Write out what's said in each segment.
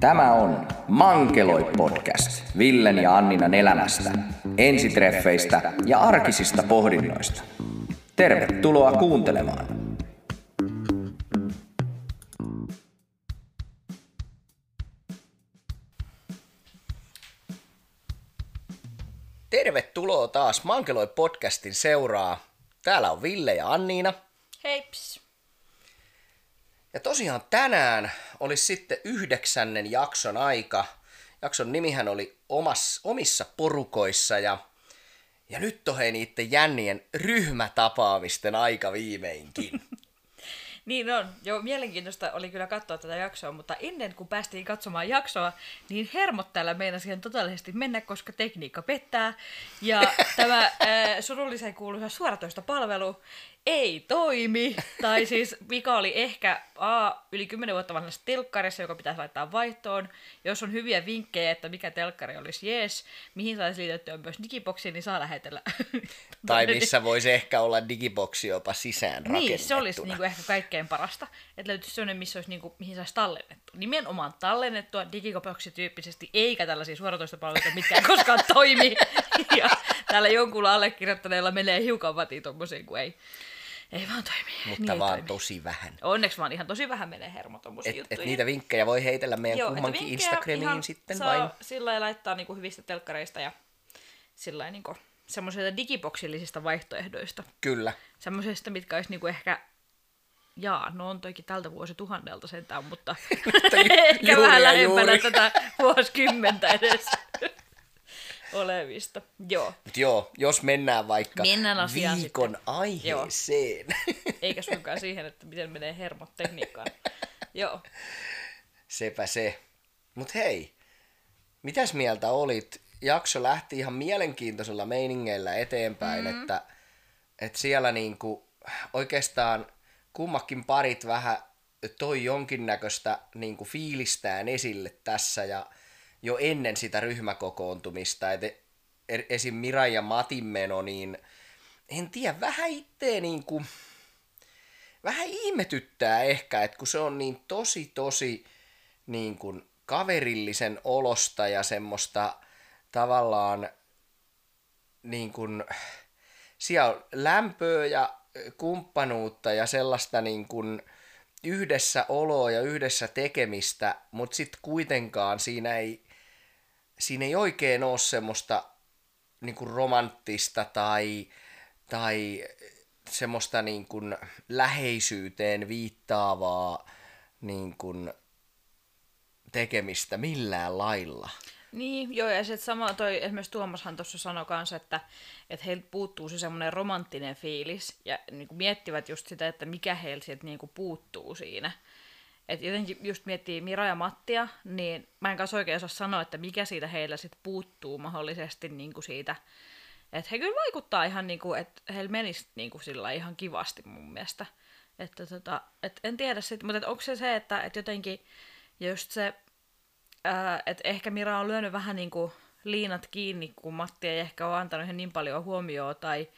Tämä on Mankeloi podcast Villen ja Anninan elämästä, ensitreffeistä ja arkisista pohdinnoista. Tervetuloa kuuntelemaan. Tervetuloa taas Mankeloi podcastin seuraa. Täällä on Ville ja Anniina. Heips. Ja tosiaan tänään olisi sitten yhdeksännen jakson aika. Jakson nimihän oli omas, omissa porukoissa ja, ja nyt on hei niiden jännien ryhmätapaamisten aika viimeinkin. Niin on. Joo, mielenkiintoista oli kyllä katsoa tätä jaksoa, mutta ennen kuin päästiin katsomaan jaksoa, niin hermot täällä siihen totaalisesti mennä, koska tekniikka pettää. Ja tämä äh, surullisen kuuluisa suoratoista palvelu ei toimi. Tai siis vika oli ehkä A, yli 10 vuotta vanhassa telkkarissa, joka pitäisi laittaa vaihtoon. Jos on hyviä vinkkejä, että mikä telkkari olisi jees, mihin saisi liitettyä myös digiboksiin, niin saa lähetellä. tai missä voisi ehkä olla digiboksi jopa sisään Niin, se olisi niinku ehkä kaikkein parasta. Että löytyisi sellainen, missä olisi niinku, mihin saisi tallennettua. Nimenomaan tallennettua digiboksi tyyppisesti, eikä tällaisia suoratoistopalveluita, mitkä ei koskaan toimi. ja täällä jonkun allekirjoittaneella menee hiukan vatiin tommoseen, kun ei ei vaan toimi. Mutta niin vaan toimi. tosi vähän. Onneksi vaan ihan tosi vähän menee hermo et, et niitä vinkkejä voi heitellä meidän Joo, kummankin Instagramiin sitten saa vain. sillä lailla laittaa niinku hyvistä telkkareista ja sillä niinku semmoisista digiboksillisista vaihtoehdoista. Kyllä. Semmoisista, mitkä olisi niinku ehkä Jaa, no on toikin tältä tuhannelta sentään, mutta ehkä vähän lähempänä tätä vuosikymmentä edes olevista. Joo. Mut joo, jos mennään vaikka mennään viikon sitten. aiheeseen. Joo. Eikä suinkaan siihen, että miten menee hermot tekniikkaan. joo. Sepä se. Mut hei, mitäs mieltä olit? Jakso lähti ihan mielenkiintoisella meiningeillä eteenpäin, mm-hmm. että, että siellä niinku oikeastaan kummakin parit vähän toi jonkinnäköistä niinku fiilistään esille tässä ja jo ennen sitä ryhmäkokoontumista. Et e-, esim. Mira ja Matin meno, niin en tiedä, vähän itteen niin kuin, vähän ihmetyttää ehkä, että kun se on niin tosi tosi niin kuin kaverillisen olosta ja semmoista tavallaan niin kuin, siellä on lämpöä ja kumppanuutta ja sellaista niin kuin, yhdessä oloa ja yhdessä tekemistä, mutta sitten kuitenkaan siinä ei siinä ei oikein ole semmoista niin kuin romanttista tai, tai semmoista niin kuin läheisyyteen viittaavaa niin kuin tekemistä millään lailla. Niin, joo, ja sitten sama toi, esimerkiksi Tuomashan tuossa sanoi kanssa, että, että heiltä puuttuu se semmoinen romanttinen fiilis, ja niin kuin miettivät just sitä, että mikä heiltä niin puuttuu siinä. Et jotenkin just miettii Mira ja Mattia, niin mä en kanssa oikein osaa sanoa, että mikä siitä heillä sitten puuttuu mahdollisesti niin kuin siitä. Että he kyllä vaikuttaa ihan niin kuin, että heillä menisi niin kuin sillä ihan kivasti mun mielestä. Että tota, et en tiedä sitten, mutta onko se se, että et jotenkin just se, että ehkä Mira on lyönyt vähän niin kuin liinat kiinni, kun Matti ei ehkä ole antanut niin paljon huomioon tai,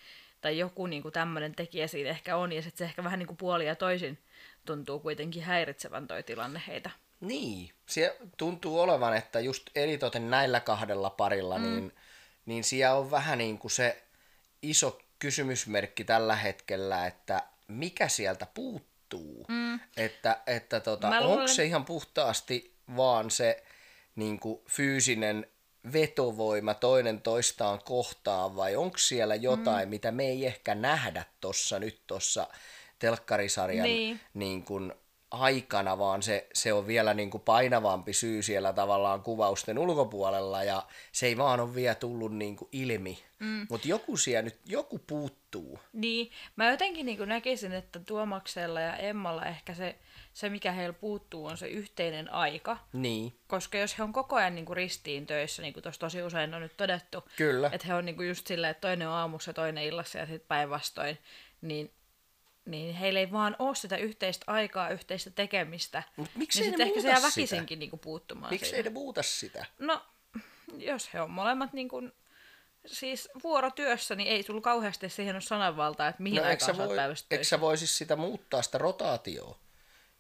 tai joku niin kuin tämmöinen tekijä siinä ehkä on, ja sitten se ehkä vähän niin kuin puoli ja toisin tuntuu kuitenkin häiritsevän toi tilanne heitä. Niin, se tuntuu olevan, että just eritoten näillä kahdella parilla, mm. niin, niin siellä on vähän niin kuin se iso kysymysmerkki tällä hetkellä, että mikä sieltä puuttuu. Mm. Että, että tota, luulen... onko se ihan puhtaasti vaan se niin kuin fyysinen vetovoima toinen toistaan kohtaan vai onko siellä jotain, mm. mitä me ei ehkä nähdä tuossa nyt tuossa telkkarisarjan niin. Niin kuin aikana, vaan se, se on vielä niin kuin painavampi syy siellä tavallaan kuvausten ulkopuolella ja se ei vaan ole vielä tullut niin kuin ilmi. Mm. Mutta joku siellä nyt, joku puuttuu. Niin, mä jotenkin niin kuin näkisin, että Tuomaksella ja Emmalla ehkä se, se, mikä heillä puuttuu, on se yhteinen aika. Niin. Koska jos he on koko ajan niin kuin ristiin töissä, niin kuin tuossa tosi usein on nyt todettu, Kyllä. että he on niin kuin just silleen, että toinen on aamussa ja toinen illassa ja sitten päinvastoin, niin niin heillä ei vaan ole sitä yhteistä aikaa, yhteistä tekemistä. Mut miksi niin sitten ehkä se jää väkisinkin niinku puuttumaan Miksi ei ne muuta sitä? No, jos he on molemmat niinku, siis vuorotyössä, niin ei sulla kauheasti siihen ole sananvaltaa, että mihin no, aikaan sä voi, Eikö sä voisi sitä muuttaa sitä rotaatioa?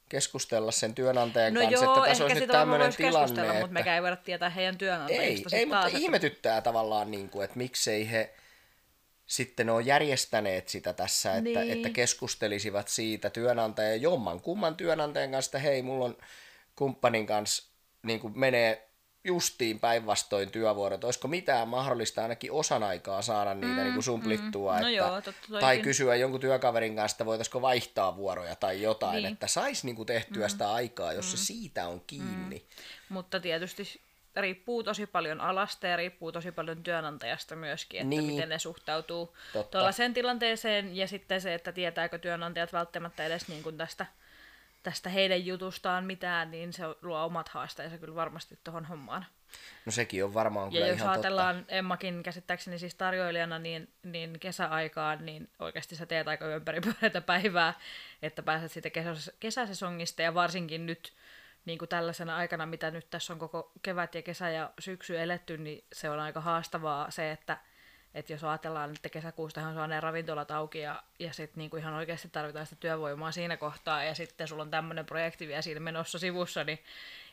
keskustella sen työnantajan No kanssa, joo, että tässä olisi nyt tämmöinen tilanne, mutta että... mekään ei voida tietää heidän Ei, työnantajista ei mutta taas, että- ihmetyttää tavallaan, niin kuin, että miksei he sitten ole järjestäneet sitä tässä, että, Niin. että keskustelisivat siitä työnantajan, jomman kumman työnantajan kanssa, että hei, mulla on kumppanin kanssa niin kuin menee justiin päinvastoin työvuorot. Olisiko mitään mahdollista ainakin osan aikaa saada niitä mm, niin kuin sumplittua? mm. No että, joo, totta tai kysyä jonkun työkaverin kanssa, että voitaisiko vaihtaa vuoroja tai jotain, Niin. niin. että saisi niin kuin tehtyä mm. sitä aikaa, jos mm. se siitä on kiinni. Mm. Mutta tietysti riippuu tosi paljon alasta ja riippuu tosi paljon työnantajasta myöskin, että Niin. miten ne suhtautuu Totta. tuollaiseen tilanteeseen ja sitten se, että tietääkö työnantajat välttämättä edes niin kuin tästä, tästä heidän jutustaan mitään, niin se luo omat haasteensa kyllä varmasti tuohon hommaan. No sekin on varmaan Ja kyllä jos ihan ajatellaan totta. Emmakin käsittääkseni siis tarjoilijana, niin, niin kesäaikaan, niin oikeasti sä teet aika ympäripyöreitä päivää, että pääset siitä kesä, kesäsesongista ja varsinkin nyt niin kuin tällaisena aikana, mitä nyt tässä on koko kevät ja kesä ja syksy eletty, niin se on aika haastavaa se, että, että jos ajatellaan, että kesäkuustahan saa ne ravintolat auki ja, ja sitten niin ihan oikeasti tarvitaan sitä työvoimaa siinä kohtaa ja sitten sulla on tämmöinen projekti vielä siinä menossa sivussa, niin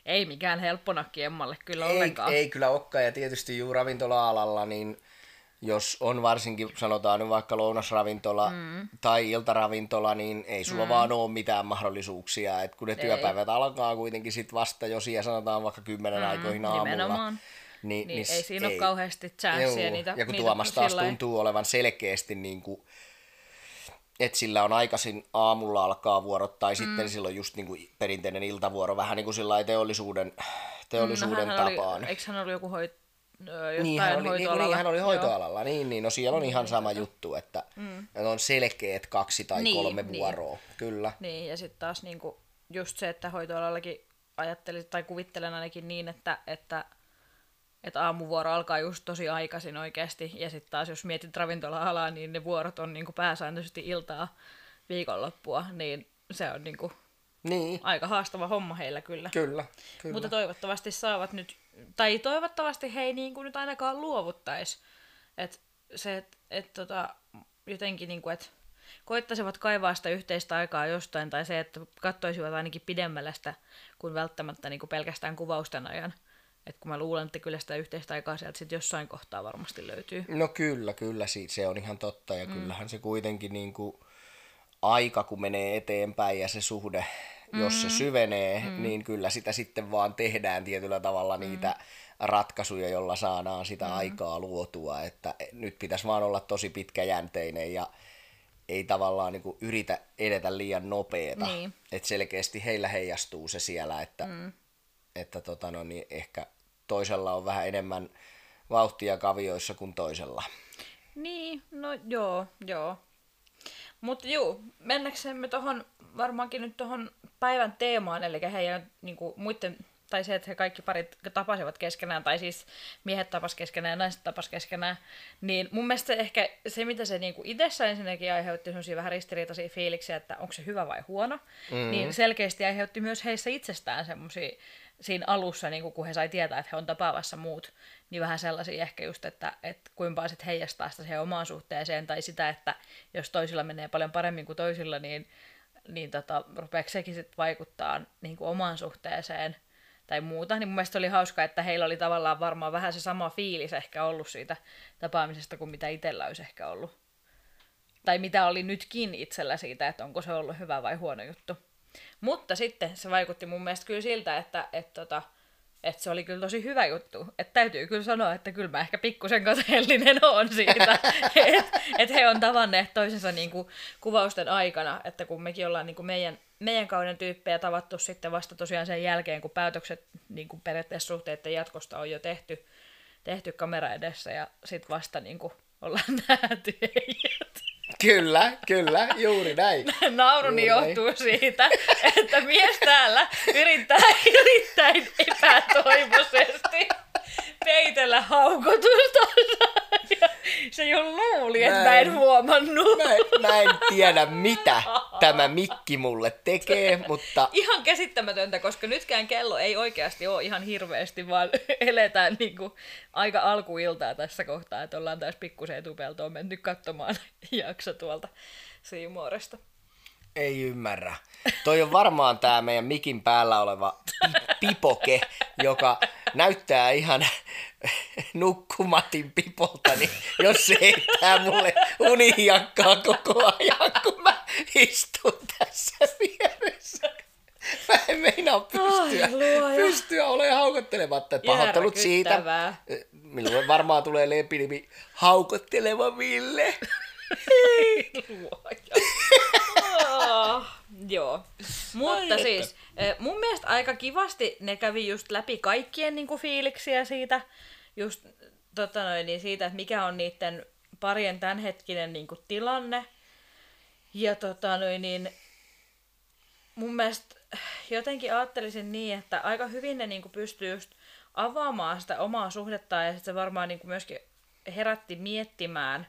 ei mikään helppo nakki Emmalle kyllä ei, ollenkaan. ei kyllä olekaan, ja tietysti juu ravintola-alalla, niin jos on varsinkin, sanotaan nyt vaikka lounasravintola mm. tai iltaravintola, niin ei sulla mm. vaan ole mitään mahdollisuuksia. Et kun ne Ei. työpäivät alkaa kuitenkin sit vasta jo siellä sanotaan vaikka kymmenen mm, aikoihin aamulla. nimenomaan. Niin, Niin ei siinä ole kauheasti chanssia Juu, niitä- Ja kun niitä Tuomas taas sillä lailla- tuntuu olevan selkeästi niin kuin, että sillä on aikaisin aamulla alkaa vuorot, tai sitten Mm. silloin just niin kuin perinteinen iltavuoro, vähän niin kuin sillä teollisuuden, teollisuuden No, hän tapaan. Oli, eikö hän ollut joku hoit, jostain Niin hän, oli, niin, hoitoalalla? niin, hän oli Joo. hoitoalalla, niin, niin no siellä on ihan sama juttu, että, mm. on selkeät kaksi tai Niin, kolme niin. vuoroa, kyllä. Niin, ja sitten taas niinku, just se, että hoitoalallakin ajattelin, tai kuvittelen ainakin niin, että, että, että aamuvuoro alkaa just tosi aikaisin oikeasti, ja sitten taas jos mietit ravintola-alaa, niin ne vuorot on niinku pääsääntöisesti iltaa viikonloppua, niin se on niinku Niin, aika haastava homma heillä kyllä. kyllä, kyllä. Mutta toivottavasti saavat nyt, tai toivottavasti he ei niin kuin nyt ainakaan luovuttaisi. Et se, että et tota, jotenkin niin kuin, että koittaisivat kaivaa sitä yhteistä aikaa jostain, tai se, että katsoisivat ainakin pidemmällä sitä kuin välttämättä niin kuin pelkästään kuvausten ajan. Et kun mä luulen, että kyllä sitä yhteistä aikaa sieltä sit jossain kohtaa varmasti löytyy. No kyllä, kyllä, siitä se on ihan totta, ja mm. kyllähän se kuitenkin niin kuin, aika, kun menee eteenpäin ja se suhde, mm. jos se syvenee, mm. niin kyllä sitä sitten vaan tehdään tietyllä tavalla mm. niitä ratkaisuja, jolla saadaan sitä mm. aikaa luotua, että nyt pitäisi vaan olla tosi pitkäjänteinen ja ei tavallaan niin yritä edetä liian nopeeta. Niin. Että selkeästi heillä heijastuu se siellä, että, mm. että tota no, niin ehkä toisella on vähän enemmän vauhtia kavioissa kuin toisella. Niin, no joo, joo. Mutta juu, mennäksemme tuohon varmaankin nyt tuohon päivän teemaan, eli heidän niinku, muiden, tai se, että he kaikki parit tapasivat keskenään, tai siis miehet tapas keskenään ja naiset tapas keskenään, niin mun mielestä ehkä se, mitä se niinku itsessä ensinnäkin aiheutti sellaisia vähän ristiriitaisia fiiliksiä, että onko se hyvä vai huono, mm-hmm. niin selkeästi aiheutti myös heissä itsestään semmoisia siinä alussa, niin kun he sai tietää, että he on tapaavassa muut, niin vähän sellaisia ehkä just, että, että kuinka sitten heijastaa sitä siihen omaan suhteeseen, tai sitä, että jos toisilla menee paljon paremmin kuin toisilla, niin, niin tota, rupeeko sekin sitten vaikuttaa niin kuin omaan suhteeseen tai muuta, niin mun mielestä oli hauska, että heillä oli tavallaan varmaan vähän se sama fiilis ehkä ollut siitä tapaamisesta kuin mitä itsellä olisi ehkä ollut. Tai mitä oli nytkin itsellä siitä, että onko se ollut hyvä vai huono juttu. Mutta sitten se vaikutti mun mielestä kyllä siltä, että, että, että, että se oli kyllä tosi hyvä juttu. Että täytyy kyllä sanoa, että kyllä mä ehkä pikkusen kateellinen on siitä, että et he on tavanneet toisensa niin kuin kuvausten aikana, että kun mekin ollaan niin kuin meidän, meidän kauden tyyppejä tavattu sitten vasta tosiaan sen jälkeen, kun päätökset niin kuin periaatteessa suhteiden jatkosta on jo tehty, tehty kamera edessä ja sitten vasta niin kuin ollaan nähty heidät. Kyllä, kyllä, juuri näin. Nauruni Juuri näin. johtuu siitä, että mies täällä yrittää erittäin epätoivoisesti peitellä haukotustansa. Se jo luuli, että mä en Näin. huomannut. Mä, en- mä en tiedä, mitä tämä mikki mulle tekee, mutta Ihan käsittämätöntä, koska nytkään kello ei oikeasti ole ihan hirveästi, vaan eletään niinku aika alkuiltaa tässä kohtaa, että ollaan taas pikkusen etupeltoon menty katsomaan jakso tuolta Siimooresta. Ei ymmärrä. Toi on varmaan tää meidän mikin päällä oleva pi- pipoke, joka näyttää ihan nukkumatin pipolta, niin jos se heittää mulle unijakkaa koko ajan, kun mä istun tässä vieressä. Mä en meinaa pystyä, Ai, pystyä olemaan haukottelematta. Pahoittelut siitä. Minulle varmaan tulee lempinimi Haukotteleva Ville. Ah, Joo. Mutta Ai siis eh, mun mielestä aika kivasti ne kävi just läpi kaikkien niinku fiiliksiä siitä, just tota noin, niin siitä, että mikä on niiden parien tämänhetkinen niinku tilanne. Ja tota noin, niin mun mielestä jotenkin ajattelisin niin, että aika hyvin ne niinku pystyy just avaamaan sitä omaa suhdettaan ja sit se varmaan niinku myöskin herätti miettimään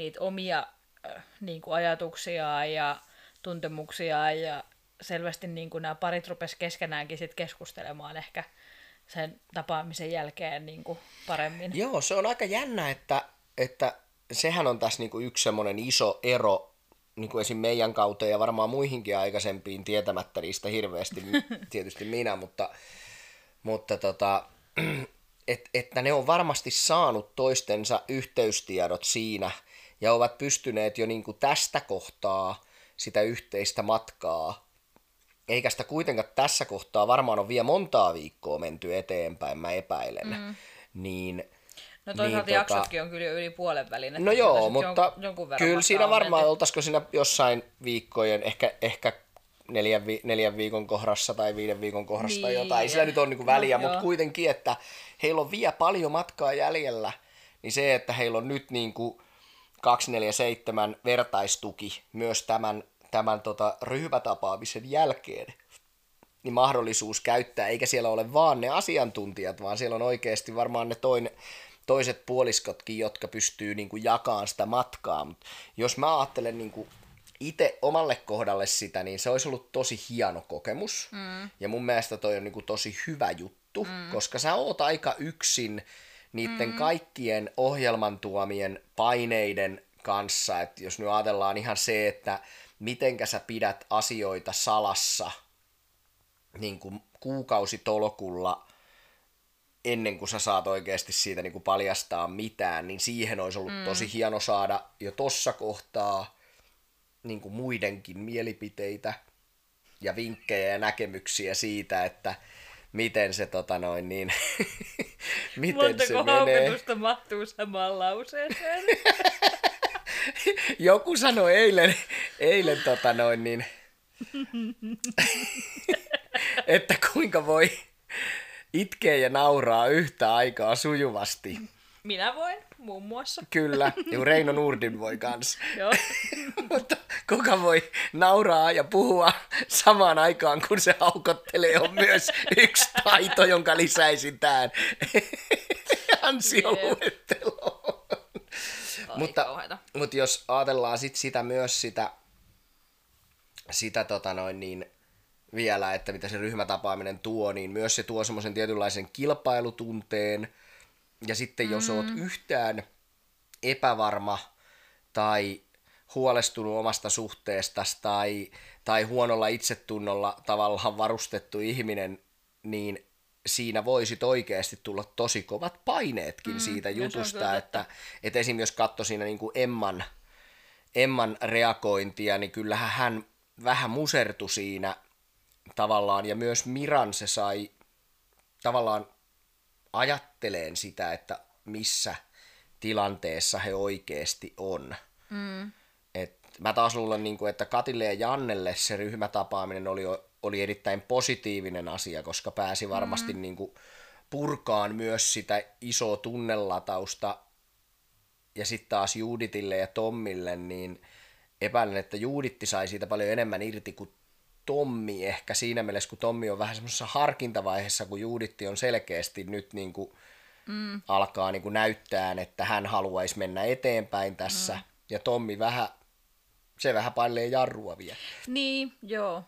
niitä omia äh, niinku ajatuksiaan ja tuntemuksiaan ja selvästi niinku nämä parit rupes keskenäänkin sit keskustelemaan ehkä sen tapaamisen jälkeen niinku paremmin. Joo, se on aika jännä, että, että sehän on tässä niinku yksi semmoinen iso ero niinku esim. meidän kauteen ja varmaan muihinkin aikaisempiin tietämättä niistä hirveästi, tietysti minä, mutta, mutta tota, et, että ne on varmasti saanut toistensa yhteystiedot siinä ja ovat pystyneet jo niinku tästä kohtaa sitä yhteistä matkaa eikä sitä kuitenkaan tässä kohtaa varmaan on vielä montaa viikkoa menty eteenpäin, mä epäilen. Mm. Niin, No toisaalta niin, niin, tota- jaksotkin on kyllä jo yli puolen välin. että No joo, mutta jon- jonkun verran kyllä siinä on varmaan menty. oltaisiko siinä jossain viikkojen, ehkä, ehkä neljän, vi, neljän viikon kohdassa tai viiden viikon kohdassa tai Niin. jotain. Ei sillä nyt ole niinku väliä, No, mutta joo. kuitenkin, että heillä on vielä paljon matkaa jäljellä, niin se, että heillä on nyt niinku 247 vertaistuki myös tämän, tämän tota ryhmätapaamisen jälkeen, niin mahdollisuus käyttää, eikä siellä ole vaan ne asiantuntijat, vaan siellä on oikeasti varmaan ne toinen, toiset puoliskotkin, jotka pystyy niin kuin jakamaan sitä matkaa. Mut jos mä ajattelen niin kuin itse omalle kohdalle sitä, niin se olisi ollut tosi hieno kokemus. Mm. Ja mun mielestä toi on niin kuin tosi hyvä juttu, mm. koska sä oot aika yksin niiden mm. kaikkien ohjelman tuomien paineiden kanssa. Että jos nyt ajatellaan ihan se, että mitenkä sä pidät asioita salassa niin kuin kuukausitolkulla ennen kuin sä saat oikeasti siitä niin kuin paljastaa mitään, niin siihen olisi ollut mm. tosi hieno saada jo tossa kohtaa niin kuin muidenkin mielipiteitä ja vinkkejä ja näkemyksiä siitä, että miten se tota noin niin, miten se Montako menee. haukotusta mahtuu samaan lauseeseen? Joku sanoi eilen, eilen tota noin niin, että kuinka voi itkeä ja nauraa yhtä aikaa sujuvasti. Minä voin, muun muassa. Kyllä, ja Reino Nurdin voi kans. Joo. Mutta kuka voi nauraa ja puhua samaan aikaan, kun se haukottelee, on myös yksi taito, jonka lisäisin tähän ansioluetteloon. Mutta, mutta jos ajatellaan sit sitä myös sitä, sitä tota noin niin, vielä, että mitä se ryhmätapaaminen tuo, niin myös se tuo semmoisen tietynlaisen kilpailutunteen. Ja sitten mm. jos oot yhtään epävarma tai huolestunut omasta suhteestasi tai, tai huonolla itsetunnolla tavallaan varustettu ihminen, niin siinä voisit oikeasti tulla tosi kovat paineetkin mm, siitä jutusta, että, että esim. jos katsoi siinä niin kuin Emman, Emman reagointia, niin kyllähän hän vähän musertui siinä tavallaan, ja myös Miran se sai tavallaan ajatteleen sitä, että missä tilanteessa he oikeasti on. Mm. Et mä taas luulen, niin kuin, että Katille ja Jannelle se ryhmätapaaminen oli, oli erittäin positiivinen asia, koska pääsi varmasti mm. niin kuin, purkaan myös sitä isoa tunnelatausta. Ja sitten taas Juuditille ja Tommille, niin epäilen, että Juuditti sai siitä paljon enemmän irti kuin Tommi ehkä siinä mielessä, kun Tommi on vähän semmoisessa harkintavaiheessa, kun Juuditti on selkeästi nyt niin kuin mm. alkaa niin kuin näyttää, että hän haluaisi mennä eteenpäin tässä. Mm. Ja Tommi vähän, se vähän pailee jarrua vielä. Niin, joo.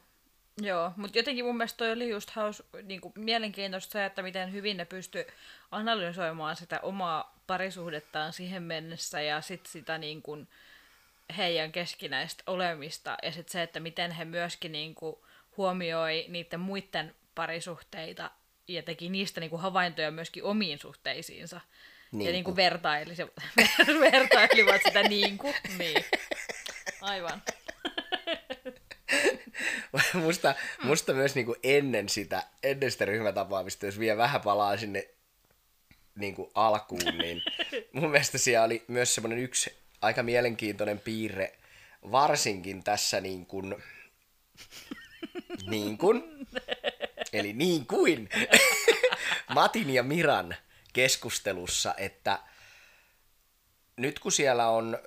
Joo, mutta jotenkin mun mielestä toi oli just haus, niinku, mielenkiintoista se, että miten hyvin ne pysty analysoimaan sitä omaa parisuhdettaan siihen mennessä ja sit sitä niin kuin, heidän keskinäistä olemista ja sitten se, että miten he myöskin niinku huomioi niiden muiden parisuhteita ja teki niistä niinku havaintoja myöskin omiin suhteisiinsa. Niin ja niinku kuin. vertailisi, vertailivat sitä niin kuin, niin. Aivan. musta, musta myös niinku ennen sitä, ennen sitä ryhmätapaamista, jos vielä vähän palaa sinne niinku alkuun, niin mun mielestä siellä oli myös semmoinen yksi aika mielenkiintoinen piirre, varsinkin tässä niin kuin, niin kuin, eli niin kuin, Matin ja Miran keskustelussa, että nyt kun siellä on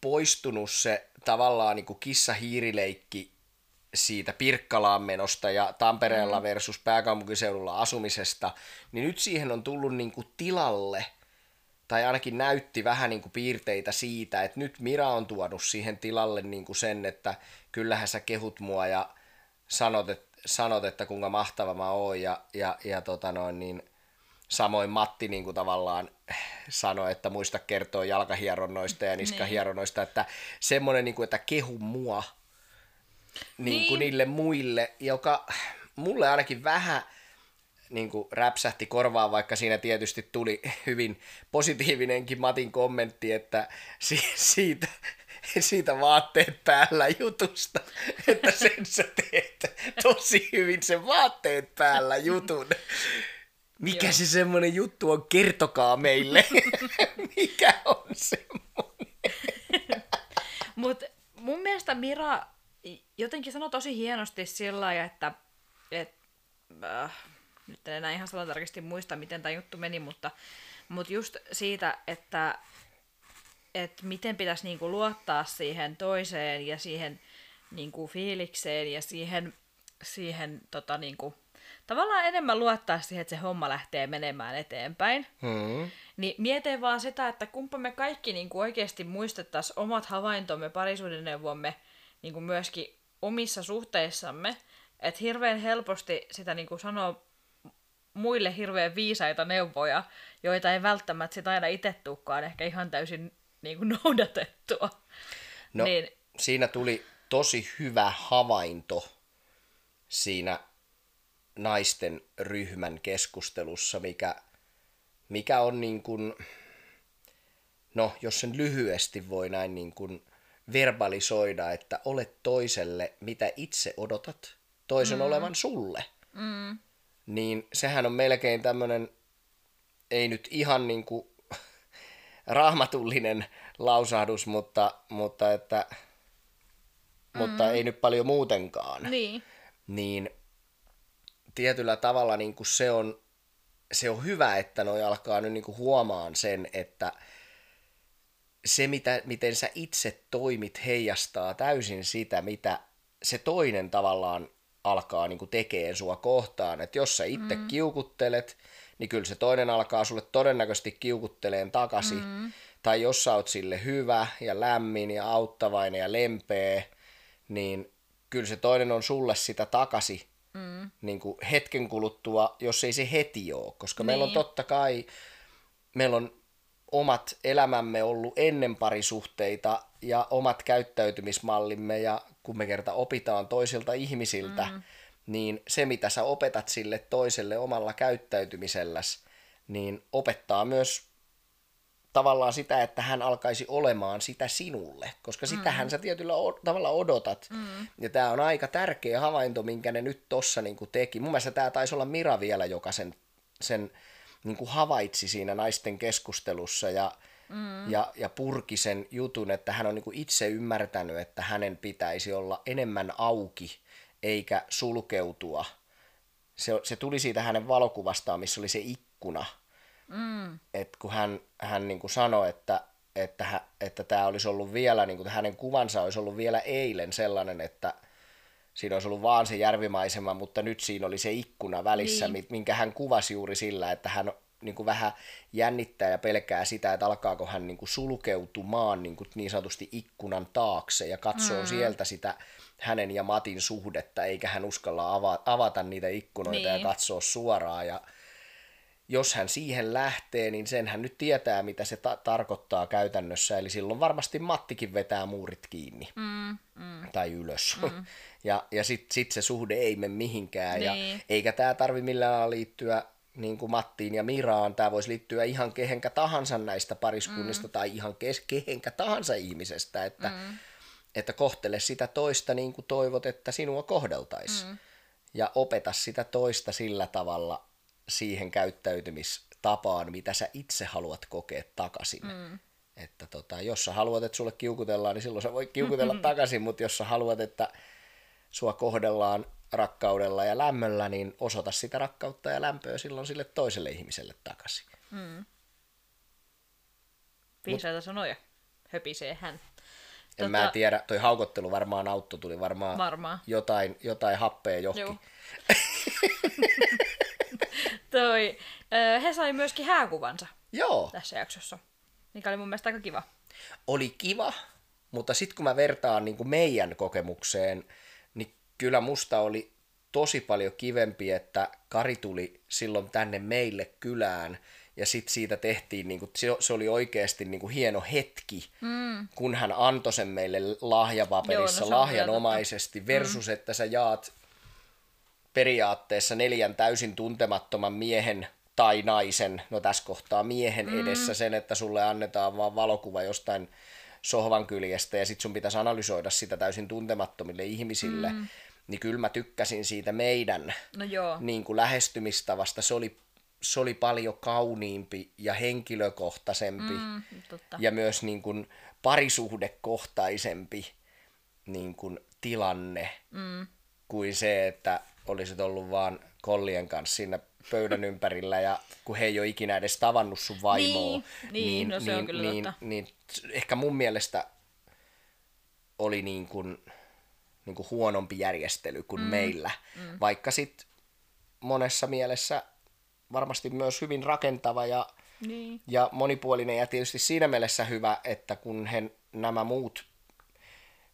poistunut se tavallaan niin kuin kissa-hiirileikki siitä Pirkkalaan menosta ja Tampereella versus pääkaupunkiseudulla asumisesta, niin nyt siihen on tullut niin kuin tilalle, tai ainakin näytti vähän niin kuin piirteitä siitä, että nyt Mira on tuonut siihen tilalle niin kuin sen, että kyllähän sä kehut mua ja sanot, että, sanot, että kuinka mahtava mä oon ja, ja, ja tota noin, niin samoin Matti niin kuin tavallaan sanoi, että muista kertoa jalkahieronnoista ja niskahieronnoista, että semmoinen, niin kuin, että kehu mua niin kuin Niin. niille muille, joka mulle ainakin vähän niin kuin räpsähti korvaan, vaikka siinä tietysti tuli hyvin positiivinenkin Matin kommentti, että si- siitä, siitä vaatteet päällä jutusta, että sen sä teet tosi hyvin sen vaatteet päällä jutun. Mikä Joo. se semmoinen juttu on? Kertokaa meille. Mikä on semmoinen? Mutta mun mielestä Mira jotenkin sanoi tosi hienosti sillä lailla, että et, äh, nyt en enää ihan sanatarkasti muista, miten tämä juttu meni, mutta, mutta just siitä, että et miten pitäisi niinku luottaa siihen toiseen ja siihen niinku fiilikseen ja siihen, siihen tota niinku, tavallaan enemmän luottaa siihen, että se homma lähtee menemään eteenpäin. Hmm. Niin mietin vaan sitä, että kumpa me kaikki niin kuin oikeasti muistettaisiin omat havaintomme, parisuudenneuvomme niin kuin myöskin omissa suhteissamme. Että hirveän helposti sitä niin kuin sanoo muille hirveän viisaita neuvoja, joita ei välttämättä sit aina itse tulekaan ehkä ihan täysin niin kuin noudatettua. No, Niin. siinä tuli tosi hyvä havainto siinä naisten ryhmän keskustelussa, mikä, mikä on niin kuin, no jos sen lyhyesti voi näin niin kuin verbalisoida, että olet toiselle, mitä itse odotat toisen mm. olevan sulle. Mm. Niin sehän on melkein tämmöinen, ei nyt ihan niin kuin rahmatullinen lausahdus, mutta, mutta, että, mm. mutta ei nyt paljon muutenkaan. Niin. Niin tietyllä tavalla niin kuin se, on, se on hyvä, että noi alkaa nyt niin kuin huomaan sen, että se, mitä, miten sä itse toimit, heijastaa täysin sitä, mitä se toinen tavallaan alkaa niin kuin tekeen sua kohtaan. Että jos sä itse mm. kiukuttelet, niin kyllä se toinen alkaa sulle todennäköisesti kiukutteleen takaisin. Mm. Tai jos sä oot sille hyvä ja lämmin ja auttavainen ja lempeä, niin kyllä se toinen on sulle sitä takaisin mm. niin kuin hetken kuluttua, jos ei se heti ole. Koska niin. meillä on Niin. totta kai, meillä on omat elämämme ollut ennen parisuhteita ja omat käyttäytymismallimme ja kun me kerta opitaan toisilta ihmisiltä, mm. niin se mitä sä opetat sille toiselle omalla käyttäytymiselläs, niin opettaa myös tavallaan sitä, että hän alkaisi olemaan sitä sinulle, koska sitähän sä tietyllä o- tavalla odotat. Mm. Ja tämä on aika tärkeä havainto, minkä ne nyt tossa niin teki. Mun mielestä tämä taisi olla Mira vielä, joka sen, sen niin kuin havaitsi siinä naisten keskustelussa ja, mm. ja, ja purki sen jutun, että hän on niin kuin itse ymmärtänyt, että hänen pitäisi olla enemmän auki eikä sulkeutua. Se, se tuli siitä hänen valokuvastaan, missä oli se ikkuna. Mm. Et kun hän, hän niin kuin sanoi, että että, että tämä olisi ollut vielä, niin kuin hänen kuvansa olisi ollut vielä eilen sellainen, että siinä olisi ollut vaan se järvimaisema, mutta nyt siinä oli se ikkuna välissä, niin. minkä hän kuvasi juuri sillä, että hän niin kuin vähän jännittää ja pelkää sitä, että alkaako hän niin kuin sulkeutumaan niin, kuin niin sanotusti ikkunan taakse ja katsoo mm. sieltä sitä hänen ja Matin suhdetta, eikä hän uskalla avata, avata niitä ikkunoita niin. ja katsoa suoraan. Ja, jos hän siihen lähtee, niin sen hän nyt tietää, mitä se ta- tarkoittaa käytännössä. Eli silloin varmasti Mattikin vetää muurit kiinni. Mm, mm. Tai ylös. Mm. Ja ja sitten sit se suhde ei mene mihinkään. Ja Niin. eikä tämä tarvi millään liittyä niin kuin Mattiin ja Miraan. Tämä voisi liittyä ihan kehenkä tahansa näistä pariskunnista mm. tai ihan kes- kehenkä tahansa ihmisestä. Että, mm. että kohtele sitä toista niin kuin toivot, että sinua kohdeltaisiin. Mm. Ja opeta sitä toista sillä tavalla siihen käyttäytymistapaan, mitä sä itse haluat kokea takaisin. Mm. Että tota, jos sä haluat, että sulle kiukutellaan, niin silloin sä voit kiukutella takaisin, mutta jos sä haluat, että sua kohdellaan rakkaudella ja lämmöllä, niin osoita sitä rakkautta ja lämpöä silloin sille toiselle ihmiselle takaisin. Viisaita sanoja. Höpisee hän. En mä tiedä, toi haukottelu varmaan auttoi, tuli varmaan Varmaan. jotain, jotain happea johonkin. Toi, he sai myöskin hääkuvansa Joo, tässä jaksossa, mikä oli mun mielestä aika kiva. oli kiva, mutta sitten kun mä vertaan niin kuin meidän kokemukseen, kyllä musta oli tosi paljon kivempi, että Kari tuli silloin tänne meille kylään, ja sitten siitä tehtiin, niin kuin, se, oli oikeasti niin kuin hieno hetki, mm. kun hän antoi sen meille lahjapaperissa Joo, no lahjanomaisesti, versus että sä jaat periaatteessa neljän täysin tuntemattoman miehen tai naisen, no tässä kohtaa miehen mm. edessä sen, että sulle annetaan vaan valokuva jostain sohvan kyljestä ja sit sun pitäisi analysoida sitä täysin tuntemattomille ihmisille, mm. niin kyllä mä tykkäsin siitä meidän No joo. niin kuin lähestymistavasta. Se oli, se oli paljon kauniimpi ja henkilökohtaisempi Mm, totta. ja myös niin kuin parisuhdekohtaisempi niin kuin tilanne mm. kuin se, että olisit ollut vaan kollien kanssa siinä pöydän ympärillä ja kun he ei ole ikinä edes tavannut sun vaimoa. Niin, niin, no se on kyllä niin, totta. niin, ehkä mun mielestä oli niin kuin, niin kuin huonompi järjestely kuin mm. meillä, mm. vaikka sit monessa mielessä varmasti myös hyvin rakentava ja Niin. ja monipuolinen ja tietysti siinä mielessä hyvä, että kun he, nämä muut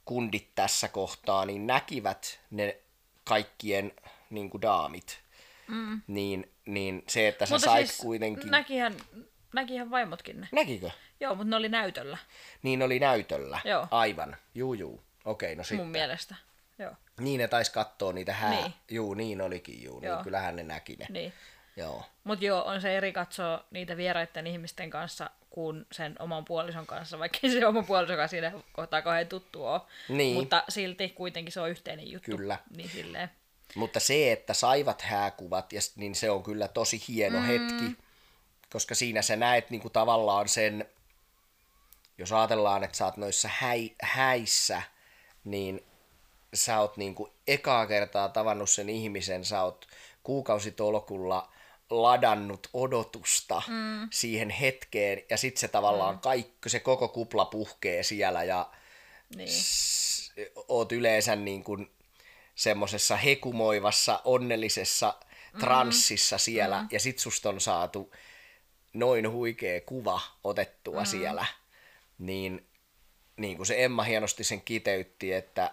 kundit tässä kohtaa niin näkivät ne kaikkien niin kuin daamit, mm. niin, niin se, että sä sait siis kuitenkin... Nä... Näkihän, näkihän vaimotkin ne. Näkikö? Joo, mutta ne oli näytöllä Niin oli näytöllä. Joo. Aivan. Juu, juu. Okei, no sitten. mun mielestä. Joo. Niin ne tais kattoo niitä hää. Niin. Juu, niin olikin, juu. Niin Joo. kyllähän ne näki ne. Niin. Joo. Mutta joo, on se eri katsoa niitä vieraiden ihmisten kanssa kuin sen oman puolison kanssa, vaikka se oma puolisokaan siinä kohtaa kauhean tuttu ole. Niin. Mutta silti kuitenkin se on yhteinen juttu. Kyllä. Niin silleen. Mutta se, että saivat hääkuvat, ja, niin se on kyllä tosi hieno mm. hetki, koska siinä sä näet niin kuin tavallaan sen, jos ajatellaan, että sä oot noissa häi, häissä, niin sä oot niin kuin ekaa kertaa tavannut sen ihmisen, sä oot kuukausitolkulla ladannut odotusta mm. siihen hetkeen, ja sitten se tavallaan mm. kaikki, se koko kupla puhkee siellä, ja Niin. s- oot yleensä niin kuin semmoisessa hekumoivassa, onnellisessa transsissa siellä, ja sit susta on saatu noin huikea kuva otettua siellä, niin, niin kuin se Emma hienosti sen kiteytti, että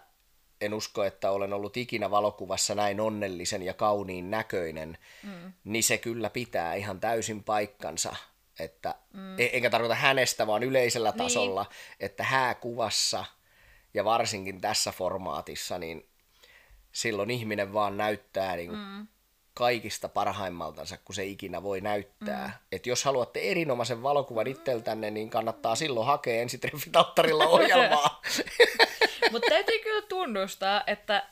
en usko, että olen ollut ikinä valokuvassa näin onnellisen ja kauniin näköinen, mm. niin se kyllä pitää ihan täysin paikkansa. Että, mm. Enkä tarkoita hänestä, vaan yleisellä tasolla, että hääkuvassa ja varsinkin tässä formaatissa, niin silloin ihminen vaan näyttää niin kuin mm. kaikista parhaimmaltansa, kun se ikinä voi näyttää. Mm. Et jos haluatte erinomaisen valokuvan itseltänne, niin kannattaa silloin hakea ensitreffitautarilla ohjelmaa. Mutta täytyy kyllä tunnustaa, että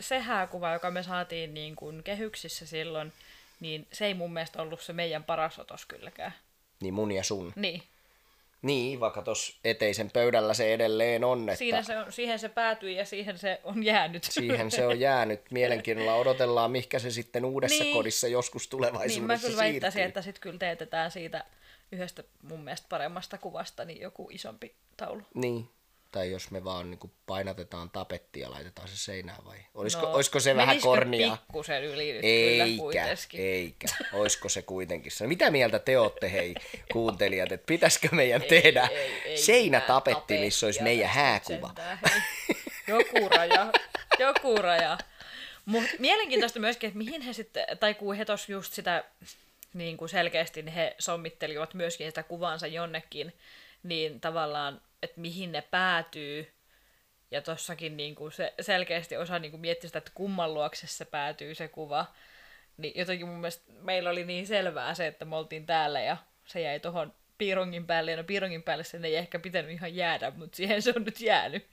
se hääkuva, joka me saatiin niin kuin kehyksissä silloin, niin se ei mun mielestä ollut se meidän paras otos kylläkään. Niin mun ja sun. Niin. Niin, vaikka tuossa eteisen pöydällä se edelleen on, että Siinä se on, siihen se päätyi ja siihen se on jäänyt. siihen se on jäänyt. Mielenkiinnolla odotellaan, mikä se sitten uudessa Niin. kodissa joskus Niin tulevaisuudessa mä kyllä väittäisin, siirtyy. että sitten kyllä teetetään siitä yhdestä mun mielestä paremmasta kuvasta niin joku isompi taulu. Niin. Tai jos me vaan niin kuin painatetaan tapettia ja laitetaan se seinään vai? Olisiko, No, olisiko se vähän kornia? pikkusen yli nyt kyllä Eikä, kuitenkin. eikä. Olisiko se kuitenkin se? Mitä mieltä te olette, hei kuuntelijat, että pitäisikö meidän tehdä ei, ei seinätapetti, missä olisi meidän hääkuva? Joku raja, joku raja. Mut mielenkiintoista myöskin, että mihin he sitten, tai kun he tos just sitä niin kuin selkeästi he sommittelivat myöskin sitä kuvansa jonnekin, niin tavallaan, että mihin ne päätyy, ja tossakin niin kuin se selkeästi osaa niin kuin miettiä sitä, että kumman luokse se päätyy se kuva. Niin jotenkin mun mielestä meillä oli niin selvää se, että me oltiin täällä ja se jäi tuohon piirongin päälle. Ja no piirongin päälle sen ei ehkä pitänyt ihan jäädä, mutta siihen se on nyt jäänyt.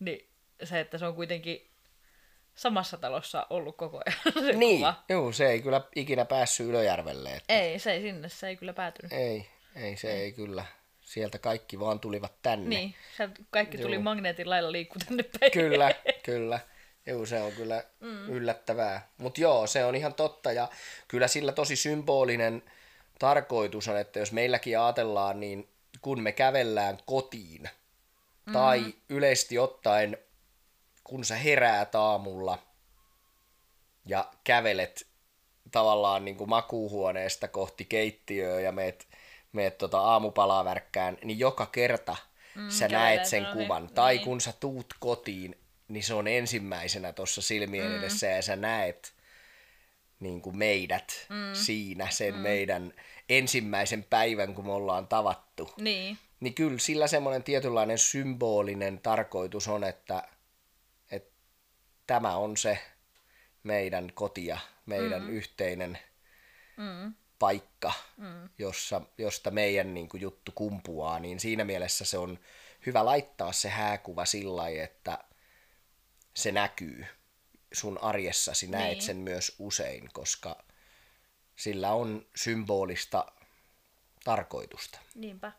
Niin se, että se on kuitenkin samassa talossa ollut koko ajan se Niin, kuva. juu, se ei kyllä ikinä päässyt Ylöjärvelle. Että Ei, se ei sinne, se ei kyllä päätynyt. ei, ei, se ei kyllä. Sieltä kaikki vaan tulivat tänne. Niin, kaikki tuli Juu. magneetin lailla liikkuu tänne päin. Kyllä, kyllä. Joo, se on kyllä mm. yllättävää. Mutta joo, se on ihan totta ja kyllä sillä tosi symbolinen tarkoitus on, että jos meilläkin ajatellaan, niin kun me kävellään kotiin mm. tai yleisesti ottaen, kun sä heräät aamulla ja kävelet tavallaan niin kuin makuuhuoneesta kohti keittiöä ja meet, meet tota aamupalaa värkkään, niin joka kerta mm, sä näet sen ohi. kuvan. Tai Niin. kun sä tuut kotiin, niin se on ensimmäisenä tuossa silmien mm. edessä ja sä näet niin kuin meidät mm. siinä, sen mm. meidän ensimmäisen päivän, kun me ollaan tavattu. Niin, Niin kyllä sillä semmoinen tietynlainen symbolinen tarkoitus on, että, että tämä on se meidän koti ja meidän mm. yhteinen mm. Paikka, mm. Jossa, josta meidän niin kuin, juttu kumpuaa, niin siinä mielessä se on hyvä laittaa se hääkuva sillä lailla, että se näkyy sun arjessasi, näet Niin. sen myös usein, koska sillä on symbolista tarkoitusta. niinpä.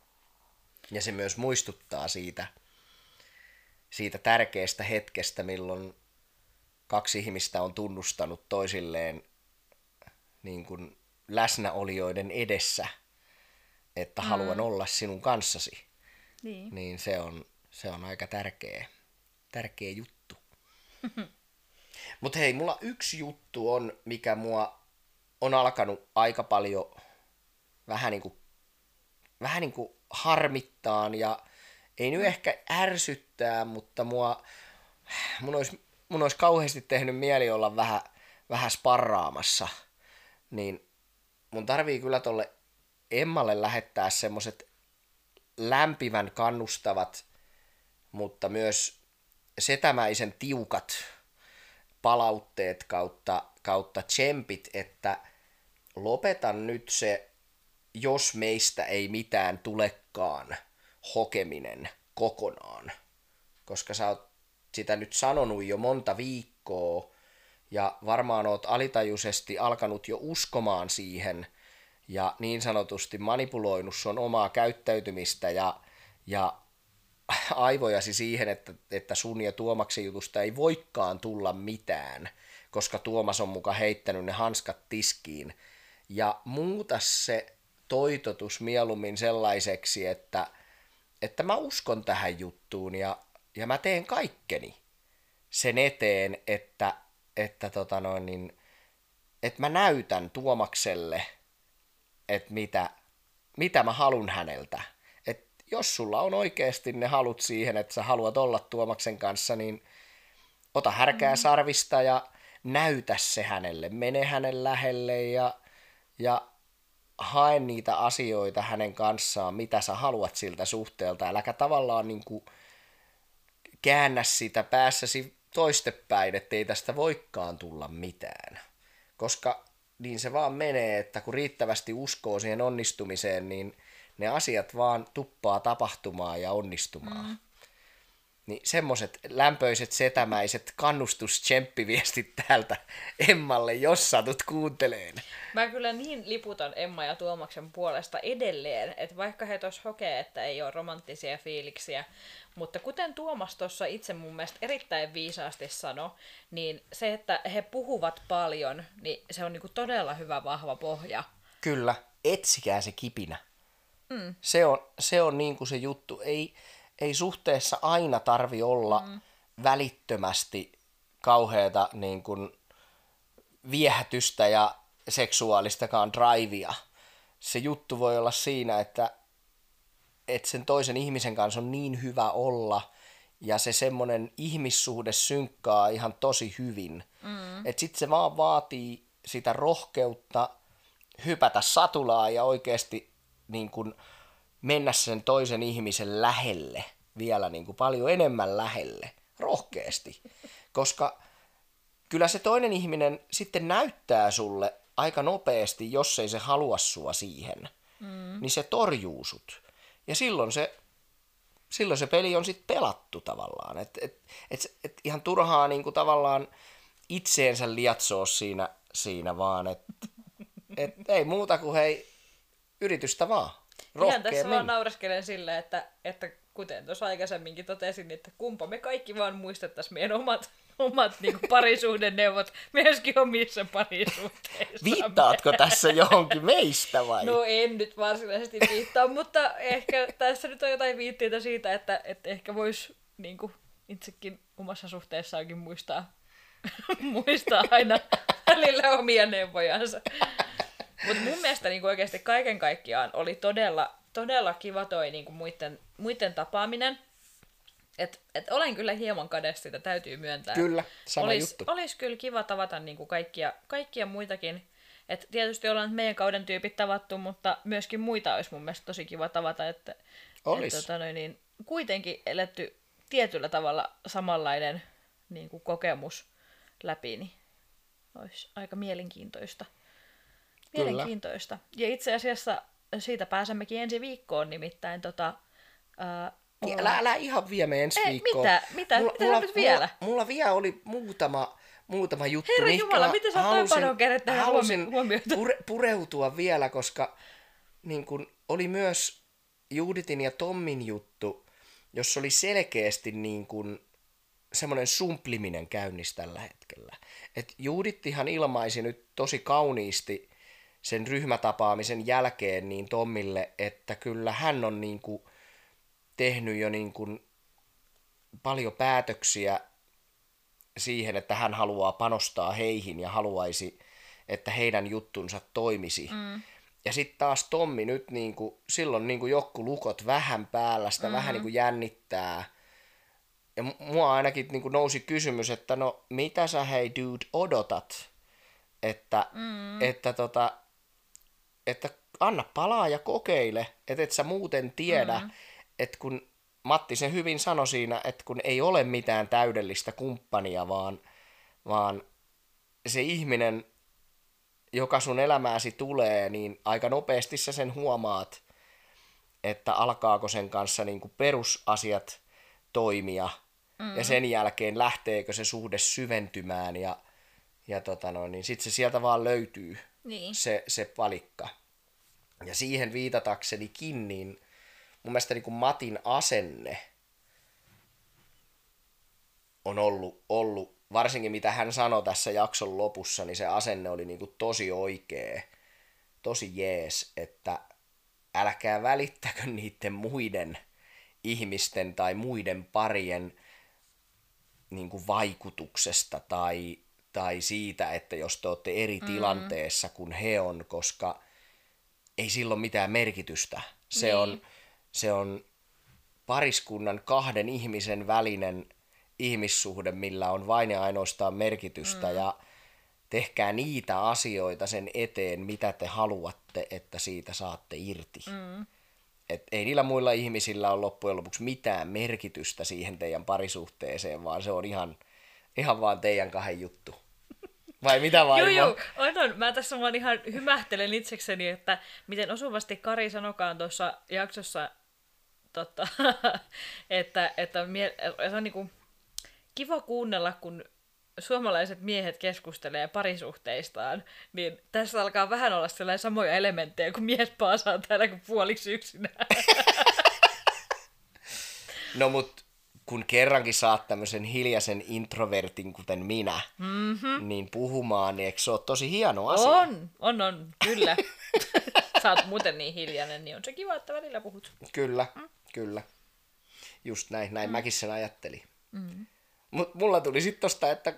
Ja se myös muistuttaa siitä, siitä tärkeästä hetkestä, milloin kaksi ihmistä on tunnustanut toisilleen niin kuin läsnäolijoiden edessä, että mm. haluan olla sinun kanssasi. Niin. Niin se on, se on aika tärkeä, tärkeä juttu. Mutta hei, mulla yksi juttu on, mikä mua on alkanut aika paljon vähän niin kuin, vähän niin kuin harmittaan ja ei nyt ehkä ärsyttää, mutta mua, mun olisi, mun olisi kauheasti tehnyt mieli olla vähän, vähän sparraamassa. Niin mun tarvii kyllä tolle Emmalle lähettää semmoset lämpimän kannustavat, mutta myös setämäisen tiukat palautteet kautta, kautta tsempit, että lopetan nyt se, jos meistä ei mitään tulekaan, hokeminen kokonaan. Koska sä oot sitä nyt sanonut jo monta viikkoa, ja varmaan oot alitajuisesti alkanut jo uskomaan siihen, ja niin sanotusti manipuloinut sun omaa käyttäytymistä ja, ja aivojasi siihen, että, että sun ja Tuomaksen jutusta ei voikaan tulla mitään, koska Tuomas on muka heittänyt ne hanskat tiskiin. Ja muuta se toitotus mieluummin sellaiseksi, että, että mä uskon tähän juttuun ja, ja mä teen kaikkeni sen eteen, että, että, tota noin, niin, että mä näytän Tuomakselle, että mitä, mitä mä halun häneltä. Et jos sulla on oikeasti ne halut siihen, että sä haluat olla Tuomaksen kanssa, niin ota härkää mm. sarvista ja näytä se hänelle. Mene hänen lähelle ja, ja hae niitä asioita hänen kanssaan, mitä sä haluat siltä suhteelta. Äläkä tavallaan niin kuin käännä sitä päässäsi toistepäin, ettei tästä voikaan tulla mitään. Koska niin se vaan menee, että kun riittävästi uskoo siihen onnistumiseen, niin ne asiat vaan tuppaa tapahtumaan ja onnistumaan. Mm. Niin semmoset lämpöiset, setämäiset kannustus viestit täältä Emmalle, jos satut kuunteleen. Mä kyllä niin liputan Emma ja Tuomaksen puolesta edelleen, että vaikka he tuossa hokee, että ei ole romanttisia fiiliksiä, mutta kuten Tuomas tuossa itse mun mielestä erittäin viisaasti sanoi, niin se, että he puhuvat paljon, niin se on niinku todella hyvä vahva pohja. Kyllä, etsikää se kipinä. Mm. Se on, se on niin kuin se juttu. Ei, ei suhteessa aina tarvi olla mm. välittömästi kauheata niin kuin viehätystä ja seksuaalistakaan drivea. Se juttu voi olla siinä, että, että sen toisen ihmisen kanssa on niin hyvä olla ja se semmoinen ihmissuhde synkkaa ihan tosi hyvin. Mm. Että sitten se vaan vaatii sitä rohkeutta hypätä satulaa ja oikeasti niin kuin mennä sen toisen ihmisen lähelle vielä niin kuin paljon enemmän lähelle, rohkeasti. Koska kyllä se toinen ihminen sitten näyttää sulle aika nopeasti, jos ei se halua sua siihen, mm. niin se torjuu sut. Ja silloin se, silloin se peli on sitten pelattu tavallaan. Et, et, et, et ihan turhaa niin kuin tavallaan itseensä liatsoa siinä, siinä vaan, että et, ei muuta kuin hei, yritystä vaan. Ihan tässä vaan naureskelen sillä, että, että kuten tuossa aikaisemminkin totesin, että kumpa me kaikki vaan muistettaisiin meidän omat, omat niin parisuhdeneuvot myöskin omissa parisuhteissa. Viittaatko tässä johonkin meistä vai? No en nyt varsinaisesti viittaa, mutta ehkä tässä nyt on jotain viitteitä siitä, että, että ehkä voisi niin itsekin omassa suhteessaankin muistaa, muistaa aina välillä omia neuvojansa. Mutta mun mielestä niin oikeasti kaiken kaikkiaan oli todella, todella kiva toi niin muiden, muiden tapaaminen. Et, et olen kyllä hieman kadesta, sitä täytyy myöntää. Kyllä, sama olis, juttu. Olisi kyllä kiva tavata niin kaikkia, kaikkia muitakin. Et tietysti ollaan meidän kauden tyypit tavattu, mutta myöskin muita olisi mun mielestä tosi kiva tavata. Että, Olis. Et, tota noin, niin, kuitenkin eletty tietyllä tavalla samanlainen niin kuin kokemus läpi, niin olisi aika mielenkiintoista. Mielenkiintoista. Kyllä. Ja itse asiassa siitä pääsemmekin ensi viikkoon nimittäin tota, ää, niin, älä, älä ihan vie me ensi Ei, viikkoon. Mitä? Mitä? Mulla, mitä mulla, nyt vielä? Mulla, mulla vielä oli muutama, muutama juttu. Herra Jumala, miten sä kerran tähän halusin? Pure, pureutua vielä, koska niin kun, oli myös Juditin ja Tommin juttu, jossa oli selkeästi niin kun, semmoinen sumpliminen käynnissä tällä hetkellä. Et Judittihan ilmaisi nyt tosi kauniisti sen ryhmätapaamisen jälkeen niin Tommille, että kyllä hän on niin kuin tehnyt jo niin kuin paljon päätöksiä siihen, että hän haluaa panostaa heihin ja haluaisi, että heidän juttunsa toimisi. Mm. Ja sitten taas Tommi nyt niin kuin, silloin niin kuin joku lukot vähän päällä, sitä mm-hmm. vähän niin kuin jännittää. Ja mua ainakin niin kuin nousi kysymys, että no mitä sä hei dude odotat? Että, mm. että tota, että anna palaa ja kokeile, että et sä muuten tiedä, mm. että kun Matti sen hyvin sanoi siinä, että kun ei ole mitään täydellistä kumppania, vaan, vaan se ihminen, joka sun elämääsi tulee, niin aika nopeasti sä sen huomaat, että alkaako sen kanssa niin kuin perusasiat toimia, mm. ja sen jälkeen lähteekö se suhde syventymään, ja, ja tota no, niin sitten se sieltä vaan löytyy niin. se, se palikka. Ja siihen viitataksenikin, niin mun mielestä niin kuin Matin asenne on ollut, ollut, varsinkin mitä hän sanoi tässä jakson lopussa, niin se asenne oli niin kuin tosi oikea, tosi jees, että älkää välittäkö niiden muiden ihmisten tai muiden parien niin kuin vaikutuksesta tai tai siitä, että jos te olette eri mm. tilanteessa kuin he on, koska ei silloin mitään merkitystä. Se, niin. on, se on pariskunnan kahden ihmisen välinen ihmissuhde, millä on vain ja ainoastaan merkitystä mm. ja tehkää niitä asioita sen eteen, mitä te haluatte, että siitä saatte irti. Mm. Et ei niillä muilla ihmisillä ole loppujen lopuksi mitään merkitystä siihen teidän parisuhteeseen, vaan se on ihan, ihan vaan teidän kahden juttu. Vai mitä vaimo? Joo, joo, on, Mä tässä vaan ihan hymähtelen itsekseni, että miten osuvasti Kari sanokaan tuossa jaksossa, totta, että, että mie- se on niinku kiva kuunnella, kun suomalaiset miehet keskustelee parisuhteistaan, niin tässä alkaa vähän olla sellainen samoja elementtejä, kun mies paasaa täällä kuin puoliksi yksinään. No mut kun kerrankin saat tämmöisen hiljaisen introvertin, kuten minä, mm-hmm. niin puhumaan, niin eikö se ole tosi hieno asia? On, on, on, kyllä. Sä oot muuten niin hiljainen, niin on se kiva, että välillä puhut. Kyllä, mm. kyllä. Just näin, näin mm. mäkin sen ajattelin. Mm. Mutta mulla tuli sitten tosta, että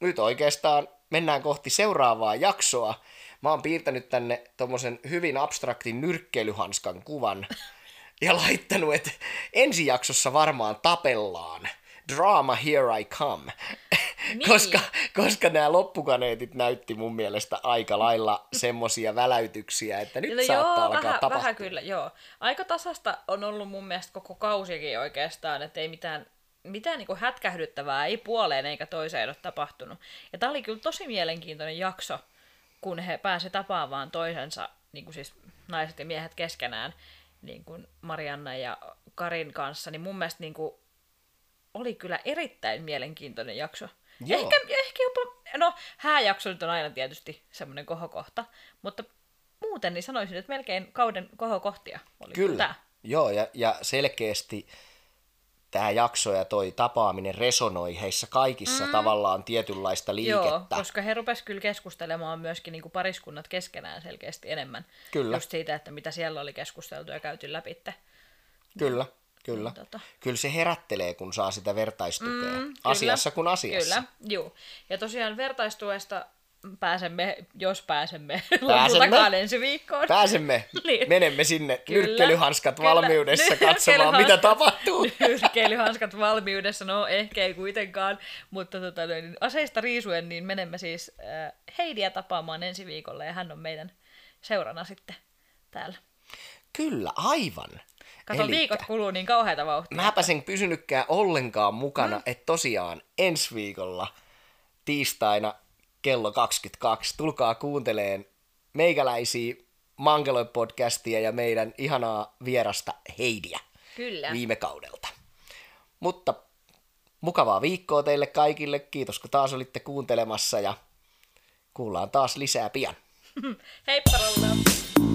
nyt oikeastaan mennään kohti seuraavaa jaksoa. Mä oon piirtänyt tänne tommosen hyvin abstraktin nyrkkeilyhanskan kuvan ja laittanut, että ensi jaksossa varmaan tapellaan. Drama Here I Come. Niin. koska, koska nämä loppukaneetit näytti mun mielestä aika lailla semmosia väläytyksiä, että nyt No saattaa joo, alkaa vähän, tapahtua. vähän kyllä, joo. Aika tasasta on ollut mun mielestä koko kausikin oikeastaan, että ei mitään, mitään niin hätkähdyttävää ei puoleen eikä toiseen ole tapahtunut. Ja tää oli kyllä tosi mielenkiintoinen jakso, kun he pääsi tapaamaan toisensa, niin kuin siis naiset ja miehet keskenään, niin kuin Marianna ja Karin kanssa, niin mun mielestä niin kuin oli kyllä erittäin mielenkiintoinen jakso. Joo. Ehkä, ehkä jopa, no hääjakso nyt on aina tietysti semmoinen kohokohta, mutta muuten niin sanoisin, että melkein kauden kohokohtia oli Kyllä, tää. joo, ja, ja selkeästi tämä jakso ja toi tapaaminen resonoi heissä kaikissa mm. tavallaan tietynlaista liikettä. Joo, koska he rupes kyllä keskustelemaan myöskin niin kuin pariskunnat keskenään selkeästi enemmän. Kyllä. Just siitä, että mitä siellä oli keskusteltu ja käyty läpi. Kyllä, kyllä. Niin, tota. Kyllä se herättelee, kun saa sitä vertaistukea. Mm, asiassa kuin asiassa. Kyllä, juu. Ja tosiaan vertaistuesta pääsemme, jos pääsemme, Pääsemme. lopultakaan ensi viikkoon. Pääsemme, Niin. menemme sinne Kyllä, nyrkkelyhanskat kyllä. valmiudessa katsomaan, mitä tapahtuu. Nyrkkeilyhanskat valmiudessa, no ehkä ei kuitenkaan, mutta tota, niin aseista riisuen, niin menemme siis äh, Heidiä tapaamaan ensi viikolla ja hän on meidän seurana sitten täällä. Kyllä, aivan. Kato, Elikkä viikot kuluu niin kauheita vauhtia. Mäpä sen pysynytkään ollenkaan mukana, mm. että tosiaan ensi viikolla tiistaina kello 22 tulkaa kuunteleen meikäläisiä Mangeloi-podcastia ja meidän ihanaa vierasta Heidiä Kyllä. viime kaudelta. Mutta mukavaa viikkoa teille kaikille. Kiitos kun taas olitte kuuntelemassa ja kuullaan taas lisää pian. Heippa rolla!